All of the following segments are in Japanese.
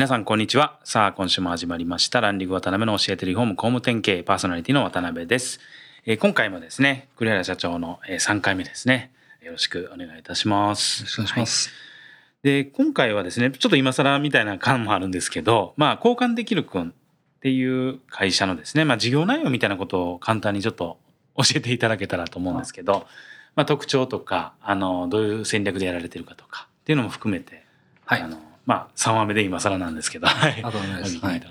皆さんこんにちは。さあ今週も始まりました。ランディング渡辺の教えてリフォーム工務店経営パーソナリティの渡辺です、えー今回もですね栗原社長の、えー3回目ですね。よろしくお願いいたします。よろしくお願いします。で今回はですねちょっと今更みたいな感もあるんですけどまあ交換できるくんっていう会社のですねまあ事業内容みたいなことを簡単にちょっと教えていただけたらと思うんですけど、まあ、特徴とかあのどういう戦略でやられてるかとかっていうのも含めて、はい。あのまあ3話目で今更なんですけど、はい、あとお願いしますお聞きい。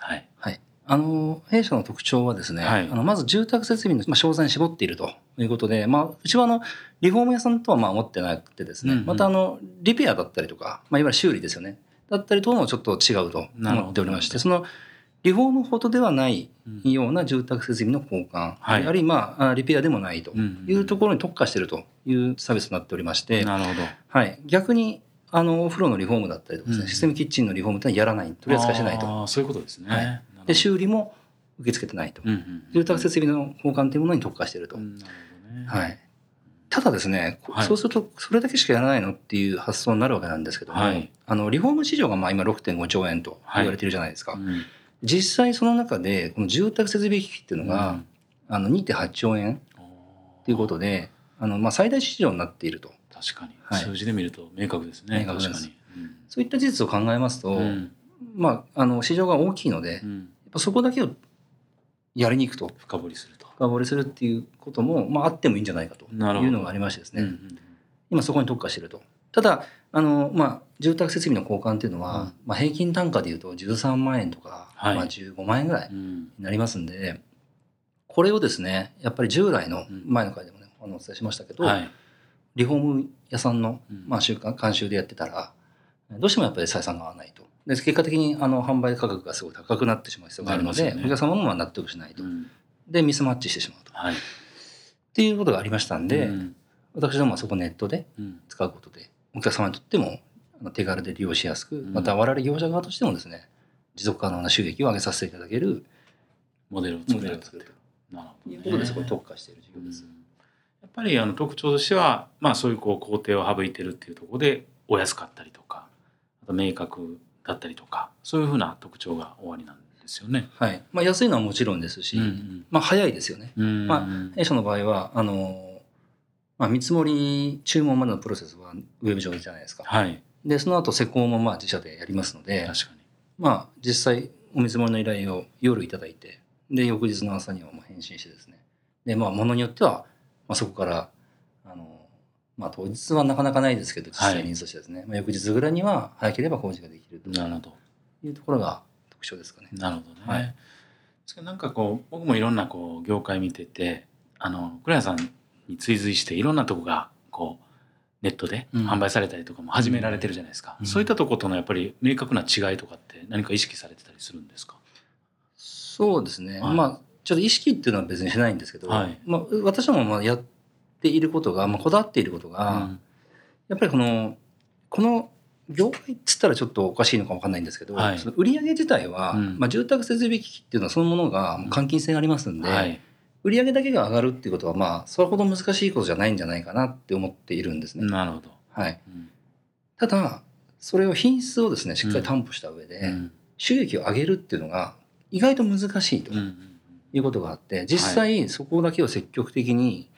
はい。はい。あの、弊社の特徴はですね、はいあのまず住宅設備のまあ商材に絞っているということで、まあ、うちはあの、リフォーム屋さんとはまあ思ってなくてですね、うんうんまたあの、リペアだったりとか、まあ、いわゆる修理ですよね。だったりともちょっと違うと思っておりまして、その、リフォームほどではないうんような住宅設備の交換、はいあるいはまあ、あリペアでもないとうんいうところに特化しているというサービスになっておりまして、なるほど。はい、逆に、あの、お風呂のリフォームだったりとかね、うんシステムキッチンのリフォームってのはやらない、取り扱いしないと。あーそういうことですね。はいで、修理も受け付けてないと。住宅設備の交換というものに特化していると。うんなるね。はい。ただですね、こはいそうすると、それだけしかやらないのっていう発想になるわけなんですけども、はいあの、リフォーム市場がまあ今6.5兆円と言われてるじゃないですか。うん実際その中で、この住宅設備機器っていうのが、うんあの、2.8兆円ということで、あの、まあ最大市場になっていると。確かに、はい。数字で見ると明確ですね。明確確かに。うん。そういった事実を考えますと、うん。まあ、あの、市場が大きいので、やっうんぱそこだけをやりに行くと。深掘りすると。深掘りするっていうことも、まあ、あってもいいんじゃないかというのがありましてですね、うんうん今そこに特化していると。ただ、あの、まあ、住宅設備の交換っていうのは、うん。まあ、平均単価でいうと13万円とか、はい。まあ、15万円ぐらいうん。になりますんで、これをですね、やっぱり従来のうん。前の回でもね、あのお伝えしましたけど、はい。リフォーム屋さんの、うんまあ、習慣、監修でやってたら、どうしてもやっぱり採算が合わないと。で結果的にあの販売価格がすごい高くなってしまう必要があるので、ねお客様もまあ納得しないと。うんで、ミスマッチしてしまうと。はい。っていうことがありましたんで、うん私どもはそこをネットでうん使うことで、お客様にとっても手軽で利用しやすく、うんまた我々業者側としてもですね、持続可能な収益を上げさせていただけるモデルをモ作るデルを作るということで、そこに特化している事業です。うんぱりあの特徴としては、まあ、そういうこう工程を省いてるっていうところでお安かったりとかあと明確だったりとかそういうふうな特徴が終わりなんですよね。はい。まあ、安いのはもちろんですし、うんまあ、早いですよね。うんま弊社の場合は、あの、まあ、見積もり注文までのプロセスはウェブ上じゃないですか。はいで、その後施工もまあ自社でやりますので、確かに。まあ、実際お見積もりの依頼を夜いただいて、で、翌日の朝にはもう返信してですね。で、まあ、ものによっては、まあ、そこから、あの、まあ、当日はなかなかないですけど、実際にとしてですね、まあ、翌日ぐらいには早ければ工事ができると。いうところが特徴ですかね。なるほどね。はいなんかこう僕もいろんなこう業界見ててあの栗原さんに追随していろんなとこがこうネットでうん販売されたりとかも始められてるじゃないですか、うんそういったとことのやっぱり明確な違いとかって何か意識されてたりするんですか？そうですね。はいまあ、ちょっと意識っていうのは別にしないんですけど、はい。まあ、私どもまあやっていることが、まあ、こだわっていることが、うん。やっぱりこの、この業界っつったらちょっとおかしいのかもわかんないんですけど、はい。その売上自体は、うん。まあ、住宅設備機器っていうのはそのものが換金性がありますんで、はい。売上だけが上がるっていうことはまあそれほど難しいことじゃないんじゃないかなって思っているんですね。なるほど、はい、うん。ただそれを品質をですねしっかり担保した上で、うん。収益を上げるっていうのが意外と難しいと。うんうんいうことがあって実際そこだけを積極的に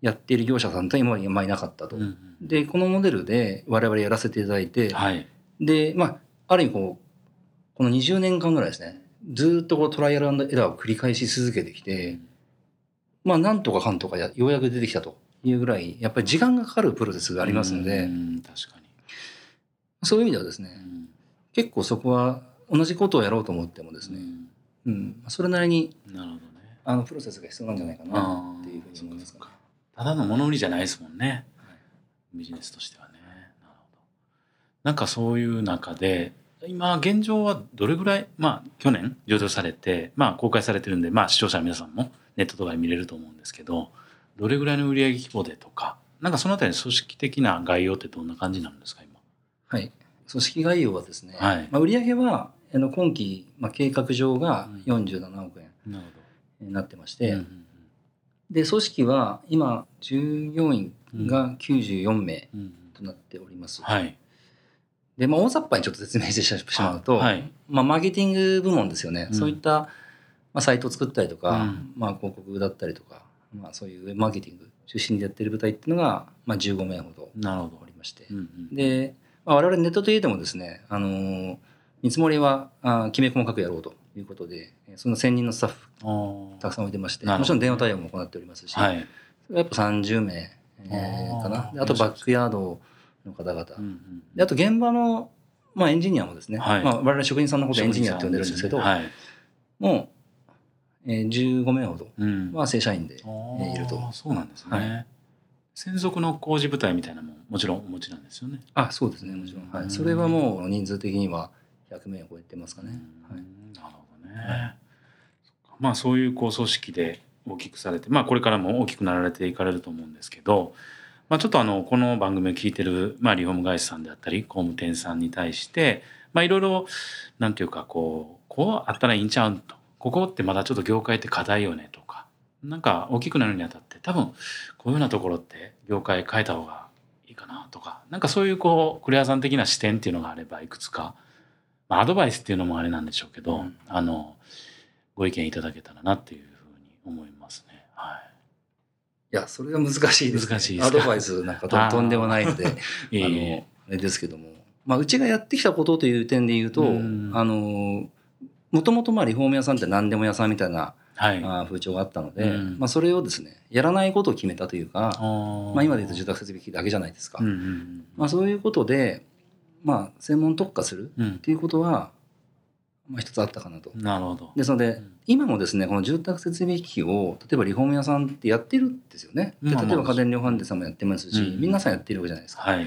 やっている業者さんとは今まであまりいなかったと。うんうん。でこのモデルで我々やらせていただいて、はい。でまあある意味こうこの20年間ぐらいですねずーっとこうトライアルエラーを繰り返し続けてきて、まあなんとかかんとかやようやく出てきたというぐらいやっぱり時間がかかるプロセスがありますので、うん確かに、そういう意味ではですねうん。結構そこは同じことをやろうと思ってもですね、うんそれなりにうんなるほどね。あのプロセスが必要なんじゃないかなっていうふうに思います。かね。ただの物売りじゃないですもんね。はい。ビジネスとしてはね。なるほど。なんかそういう中で今現状はどれぐらいまあ去年上場されてまあ公開されてるんでまあ視聴者の皆さんもネットとかで見れると思うんですけどどれぐらいの売上規模でとかなんかそのあたりの組織的な概要ってどんな感じなんですか今？はい。組織概要はですね、はい。まあ、売上はあの今期、まあ、計画上がうん。47億円になってまして、で組織は今従業員が94名となっております。はい。で、まあ、大雑把にちょっと説明してしまうと、はい。まあ、マーケティング部門ですよね、うん。そういった、まあ、サイトを作ったりとか、うん。まあ、広告だったりとか、まあ、そういうウェブマーケティング中心でやってる部隊っていうのが、まあ、15名ほどなるほど。おりまして、うんうん。で、まあ、我々ネットといえどもですね、あのー見積もりはあーきめ細かくやろうということで、えーその1000人のスタッフたくさん置いてまして、もちろん電話対応も行っておりますし、はい。やっぱ30名、えーかな。あ。とバックヤードの方々。うんうんであと現場の、まあ、エンジニアもですね、はい。まあ、我々職人さんのことをエンジニアって呼んでるんですけど、はい。もう、えー15名ほどうん。は正社員で、あえーいると。ーそうなんですね、はい。専属の工事部隊みたいなのももちろんお持ちなんですよね。あそうですねもちろん、はうん。い、それはもう人数的には100名を超えてますかね、はい、うんなるほどね。そっかまあそういうこう組織で大きくされて、まあこれからも大きくなられていかれると思うんですけど、まあちょっとあのこの番組を聞いてるまあリフォーム会社さんであったり工務店さんに対して、まあいろいろなんていうかこうこうあったらいいんちゃうと、ここってまだちょっと業界って課題よねとか、なんか大きくなるにあたって多分こういうようなところって業界変えた方がいいかなとか、なんかそういうこうクレアさん的な視点っていうのがあればいくつか。まあ、アドバイスっていうのもあれなんでしょうけど、うん。あのご意見いただけたらなっていうふうに思いますね。はい。やそれが難しいです,、難しいですか？アドバイスなんかととんでもないので あのえあれですけども、まあ、うちがやってきたことという点で言うと、うん。あのもともとまあリフォーム屋さんって何でも屋さんみたいなはい。あー風潮があったので、うん。まあ、それをですねやらないことを決めたというか、ままあ、今で言うと住宅設備だけじゃないですか、うんうん。まあ、そういうことで、まあ、専門特化するうん。っていうことは、まあ、一つあったかなと。うん。なるほど。ですので、うん。今もですねこの住宅設備機器を例えばリフォーム屋さんってやってるんですよね。で例えば家電量販店さんもやってますし、うん。皆さんやってるわけじゃないですか。はい。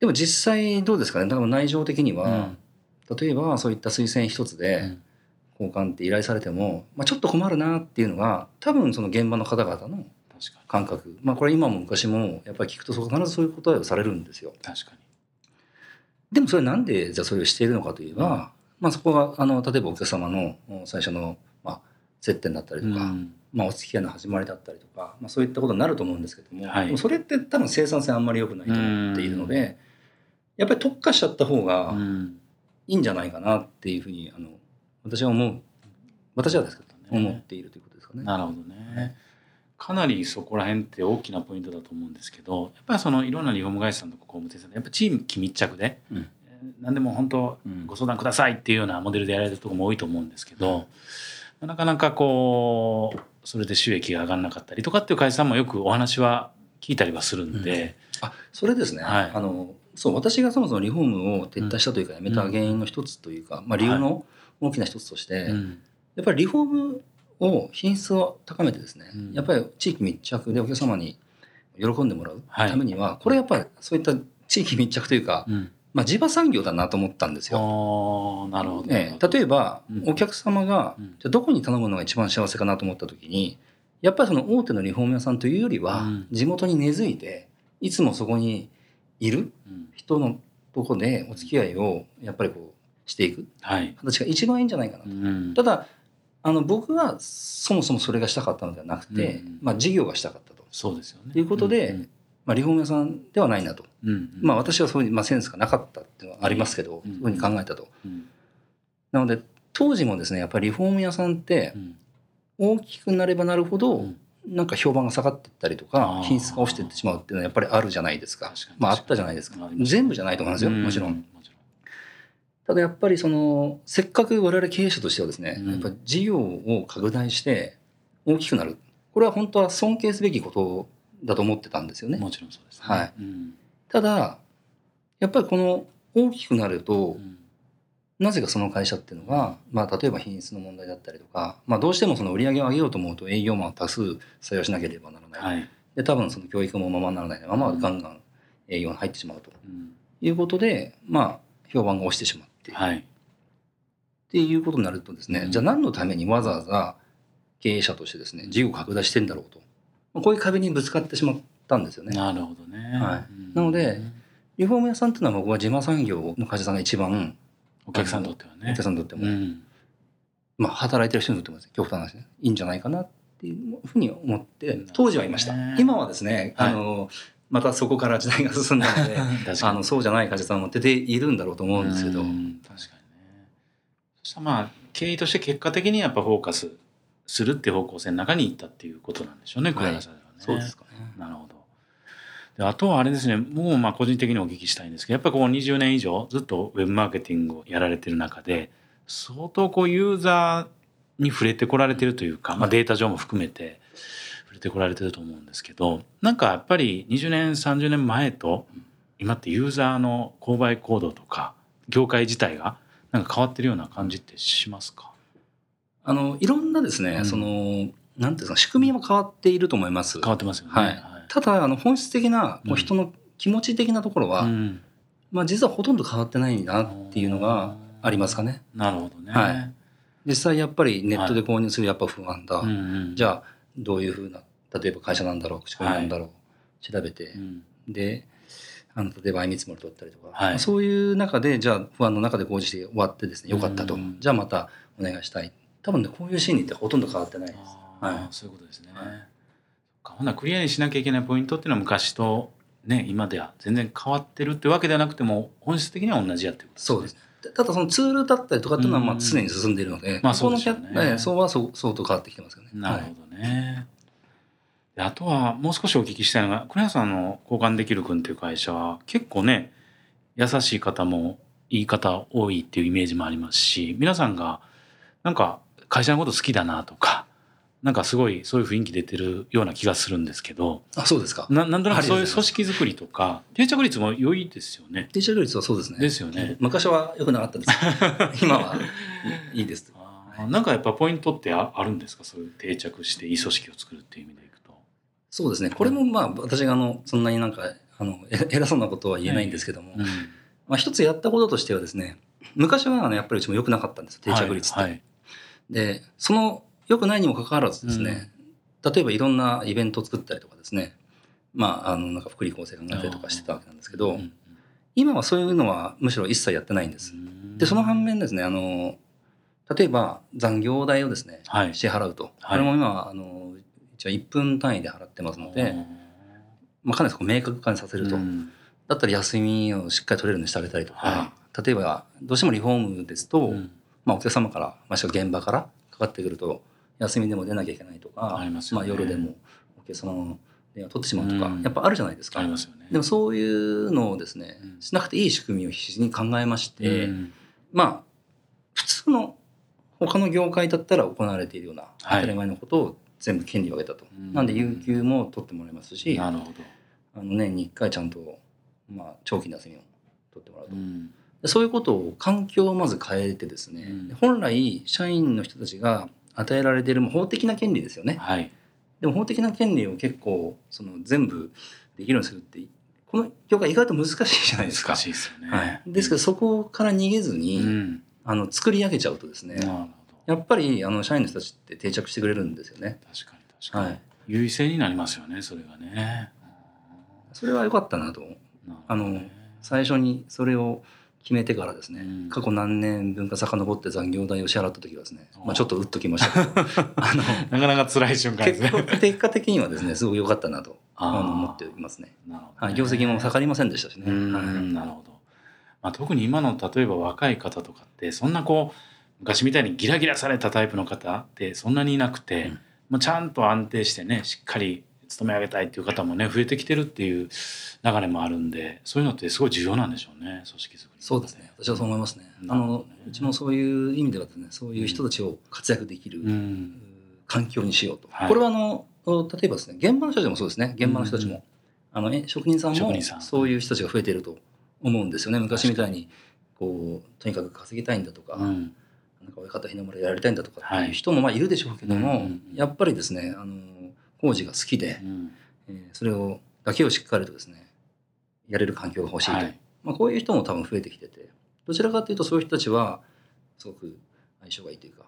でも実際どうですかね？多分内情的には、例えばそういった推薦一つうでん。交換って依頼されても、まあ、ちょっと困るなっていうのが多分その現場の方々の。感覚。まあこれ今も昔もやっぱり聞くと必ずそういう答えをされるんですよ。確かに。でもそれなんでじゃあそれをしているのかといえば、うん。まあそこがあの例えばお客様の最初の、まあ、接点だったりとか、うん。まあ、お付き合いの始まりだったりとか、まあ、そういったことになると思うんですけども、はい。でもそれって多分生産性あんまり良くないと思っているので、やっぱり特化しちゃった方がうん。いいんじゃないかなっていうふうにあの私は思う私はですけど、思っているということですかね。なるほどね。かなりそこら辺って大きなポイントだと思うんですけど、やっぱりそのいろんなリフォーム会社さんとか工務店さんでやっぱチーム機密着で、うん。えー何でも本当うん。ご相談くださいっていうようなモデルでやられてるところも多いと思うんですけど、なかなかこうそれで収益が上がらなかったりとかっていう会社さんもよくお話は聞いたりはするんで、あそれですね、はい。あのそう私がそもそもリフォームを撤退したというかやめた原因の一つというか、まあ、理由の大きな一つとして、うん。やっぱりリフォームを品質を高めてですね、うん。やっぱり地域密着でお客様に喜んでもらうはい。ためには、これやっぱりそういった地域密着というか、うん。まあ、地場産業だなと思ったんですよ。なるほど、ええ。例えば、うん。お客様がうん。じゃあどこに頼むのが一番幸せかなと思った時にやっぱりその大手のリフォーム屋さんというよりは、うん。地元に根付いていつもそこにいるうん。人のとこでお付き合いをやっぱりこうしていく。はい、形が一番いいんじゃないかなと。うん。ただあの僕はそもそもそれがしたかったのではなくて、うんまあ、事業がしたかったと。そうですよね。ということで、うんまあ、リフォーム屋さんではないなと。うんうん。まあ私はそういう、まあ、センスがなかったっていうのはありますけど、うんそういうふうに考えたと。うん。なので当時もですねやっぱりリフォーム屋さんってうん。大きくなればなるほど、うん。なんか評判が下がっていったりとあかー。品質が落ちていってしまうっていうのはやっぱりあるじゃないですか。まああったじゃないですか。全部じゃないと思いますよもちろん。もちただやっぱりそのせっかく我々経営者としてはですね、うん。やっぱり事業を拡大して大きくなる。これは本当は尊敬すべきことだと思ってたんですよね。もちろんそうですね。はい。うん。ただやっぱりこの大きくなると、うん。なぜかその会社っていうのが、まあ、例えば品質の問題だったりとか、まあ、どうしてもその売り上げを上げようと思うと営業マンを多数採用しなければならない、はい。で多分その教育もままならない。ままガンガン営業に入ってしまうとうん。いうことで、まあ、評判が落ちてしまってって、はい。っていうことになるとですね、うんじゃあ何のためにわざわざ経営者としてですね事業を拡大してんだろうと、まあ、こういう壁にぶつかってしまったんですよね。なるほどね。はいうんなので、リフォーム屋さんっていうのは僕は自慢産業の会社さんが一番お客さんにとってはおね。客さんにとっても、うん。まあ、働いてる人にとってもですね極端な話ねいいんじゃないかなっていうふうに思って当時はいました。今はですね、はいあのまたそこから時代が進んだので あのそうじゃない会社さんも出ているんだろうと思うんですけど、うん確かにね。そしたらまあ経営として結果的にやっぱフォーカスするっていう方向性の中に行ったっていうことなんでしょうね、はい。そうですかね。なるほど。であとはあれですね、もうまあ個人的にお聞きしたいんですけど、やっぱりこう20年以上ずっとウェブマーケティングをやられてる中で、相当こうユーザーに触れてこられてるというか、まあ、データ上も含めて触れてこられてると思うんですけど、なんかやっぱり20年、30年前と今ってユーザーの購買行動とか、業界自体がなんか変わってるような感じってしますか？あのいろんなですね、うん。そのなんていうか仕組みも変わっていると思います。変わってますよね。はい。ただあの本質的なこう人の気持ち的なところは、うん。まあ、実はほとんど変わってないなっていうのがありますかね。なるほどね。はい。実際やっぱりネットで購入するやっぱ不安だ、うんうん。じゃあどういうふうな例えば会社なんだろう口コミなんだろう、調べてう、ん。であの例えば相見積もり取ったりとか、はい。そういう中でじゃあ不安の中で工事して終わってですねよかったと、うん。じゃあまたお願いしたい。多分ねこういう心理ってほとんど変わってないです。はい。そういうことですね。はい。ほなクリアにしなきゃいけないポイントっていうのは昔とね今では全然変わってるってわけではなくても本質的には同じやってることそうです。ただそのツールだったりとかっていうのはまあうん常に進んでいるので、まあそうでしょうねキャええそうはそう相当変わってきてますよね。なるほどね。であとはもう少しお聞きしたいのが栗原さんの交換できる君っていう会社は結構ね優しい方もいい方多いっていうイメージもありますし皆さんがなんか会社のこと好きだなとかなんかすごいそういう雰囲気出てるような気がするんですけどあそうですか。ななんとなくそういう組織づくりとか定着率も良いですよね。定着率はそうですね。ですよね昔は良くなかったです。今はいいです。なんかやっぱポイントってああるんですか？そういう定着していい組織を作るっていう意味でいくと。そうですね。これもまあ私があのそんなになんかあのえ偉そうなことは言えないんですけども、うんまあ一つやったこととしてはですね、昔はあのやっぱりうちも良くなかったんです定着率って。はいはいで、その良くないにもかかわらずですね、例えばいろんなイベントを作ったりとかですね、まああのなんか福利厚生考えたりとかしてたわけなんですけど、うん今はそういうのはむしろ一切やってないんです。うん。でその反面ですね、あの例えば残業代をですね、はい。支払うと、はい。これも今はあの一応1分単位で払ってますので、まあ、かなり明確化にさせると、うん。だったら休みをしっかり取れるようにしてあげたりとか、は例えばどうしてもリフォームですと、うん。まあ、お客様からまあ現場からかかってくると休みでも出なきゃいけないとかありまあ、夜でもお客様の電話取ってしまうとか、うん。やっぱあるじゃないですか。ね。でもそういうのをですね、うん。しなくていい仕組みを必死に考えまして、うん。まあ普通の他の業界だったら行われているようなはい。当たり前のことを全部権利を上げたと、うん。なんで有給も取ってもらいますしあなるほど。の年に1回ちゃんと、まあ、長期の休みを取ってもらうと、そういうことを環境をまず変えてですね、本来社員の人たちが与えられている法的な権利ですよねはい。でも法的な権利を結構その全部できるようにするってこの業界意外と難しいじゃないですか難しいですよね。はい、ですけどそこから逃げずに、うん。あの作り上げちゃうとですね、なるほど。やっぱりあの社員の人たちって定着してくれるんですよね。確かに確かに。はい優位性になりますよね、それがね。それは良かったなと。なるあの最初にそれを決めてからですね、うん過去何年分か遡って残業代を支払った時はですね、おまあ、ちょっとうっときましたけど あのなかなか辛い瞬間です結ね。果結果的にはですねすごく良かったなと思っていますね。なるほどねはい、業績も下がりませんでしたしね。うんはいなるほど。まあ、特に今の例えば若い方とかってそんなこう昔みたいにギラギラされたタイプの方ってそんなにいなくて、うんまあ、ちゃんと安定してねしっかり勤め上げたいっていう方もね増えてきてるっていう流れもあるんでそういうのってすごい重要なんでしょうね組織づくり。そうですね。私はそう思いますね。あのうちもそういう意味ではですねそういう人たちを活躍できる、うん。環境にしようと、はい。これはあの例えばですね現場の人たちもそうですね。現場の人たちも、うんあのえ職人さんもそういう人たちが増えていると思うんですよね。昔みたいにこうとにかく稼ぎたいんだとか,、うん。なんか親方日の丸やりたいんだとかってはい。いう人もまあいるでしょうけども、うんうんうん。やっぱりですねあの工事が好きで、うん。えーそれをだけをしっかりとですねやれる環境が欲しいと、はい。まあ、こういう人も多分増えてきててどちらかというとそういう人たちはすごく相性がいいというか、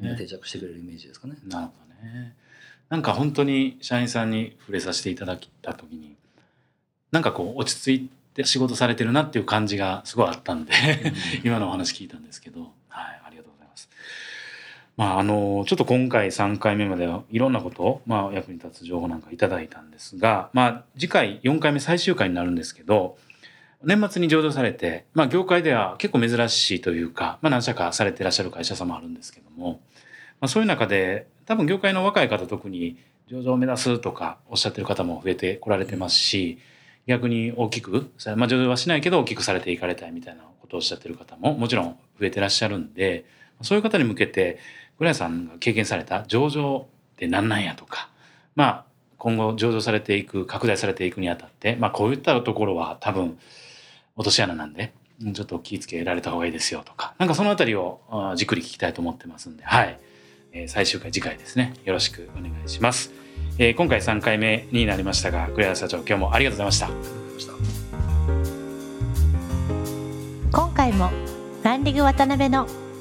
ね。定着してくれるイメージですかね。なるほどね。なんか本当に社員さんに触れさせていただいた時になんかこう落ち着いて仕事されてるなっていう感じがすごいあったんで 今のお話聞いたんですけど、はい、ありがとうございま。ああのちょっと今回3回目まではいろんなことを、まあ、役に立つ情報なんかいただいたんですが、まあ、次回4回目最終回になるんですけど年末に上場されて、まあ、業界では結構珍しいというか、まあ、何社かされてらっしゃる会社さんもあるんですけども、まあ、そういう中で多分業界の若い方特に上場を目指すとかおっしゃってる方も増えてこられてますし逆に大きく、まあ、上場はしないけど大きくされていかれたいみたいなことをおっしゃってる方ももちろん増えてらっしゃるんでそういう方に向けて栗谷さんが経験された上場って何なんやとかまあ今後上場されていく拡大されていくにあたって、まあ、こういったところは多分落とし穴なんでちょっと気ぃつけられた方がいいですよとかなんかそのあたりをじっくり聞きたいと思ってますんではい、えー最終回次回ですね。よろしくお願いします、えー今回3回目になりましたが栗原社長今日もありがとうございました。ありがとうございました今回もランディング渡辺の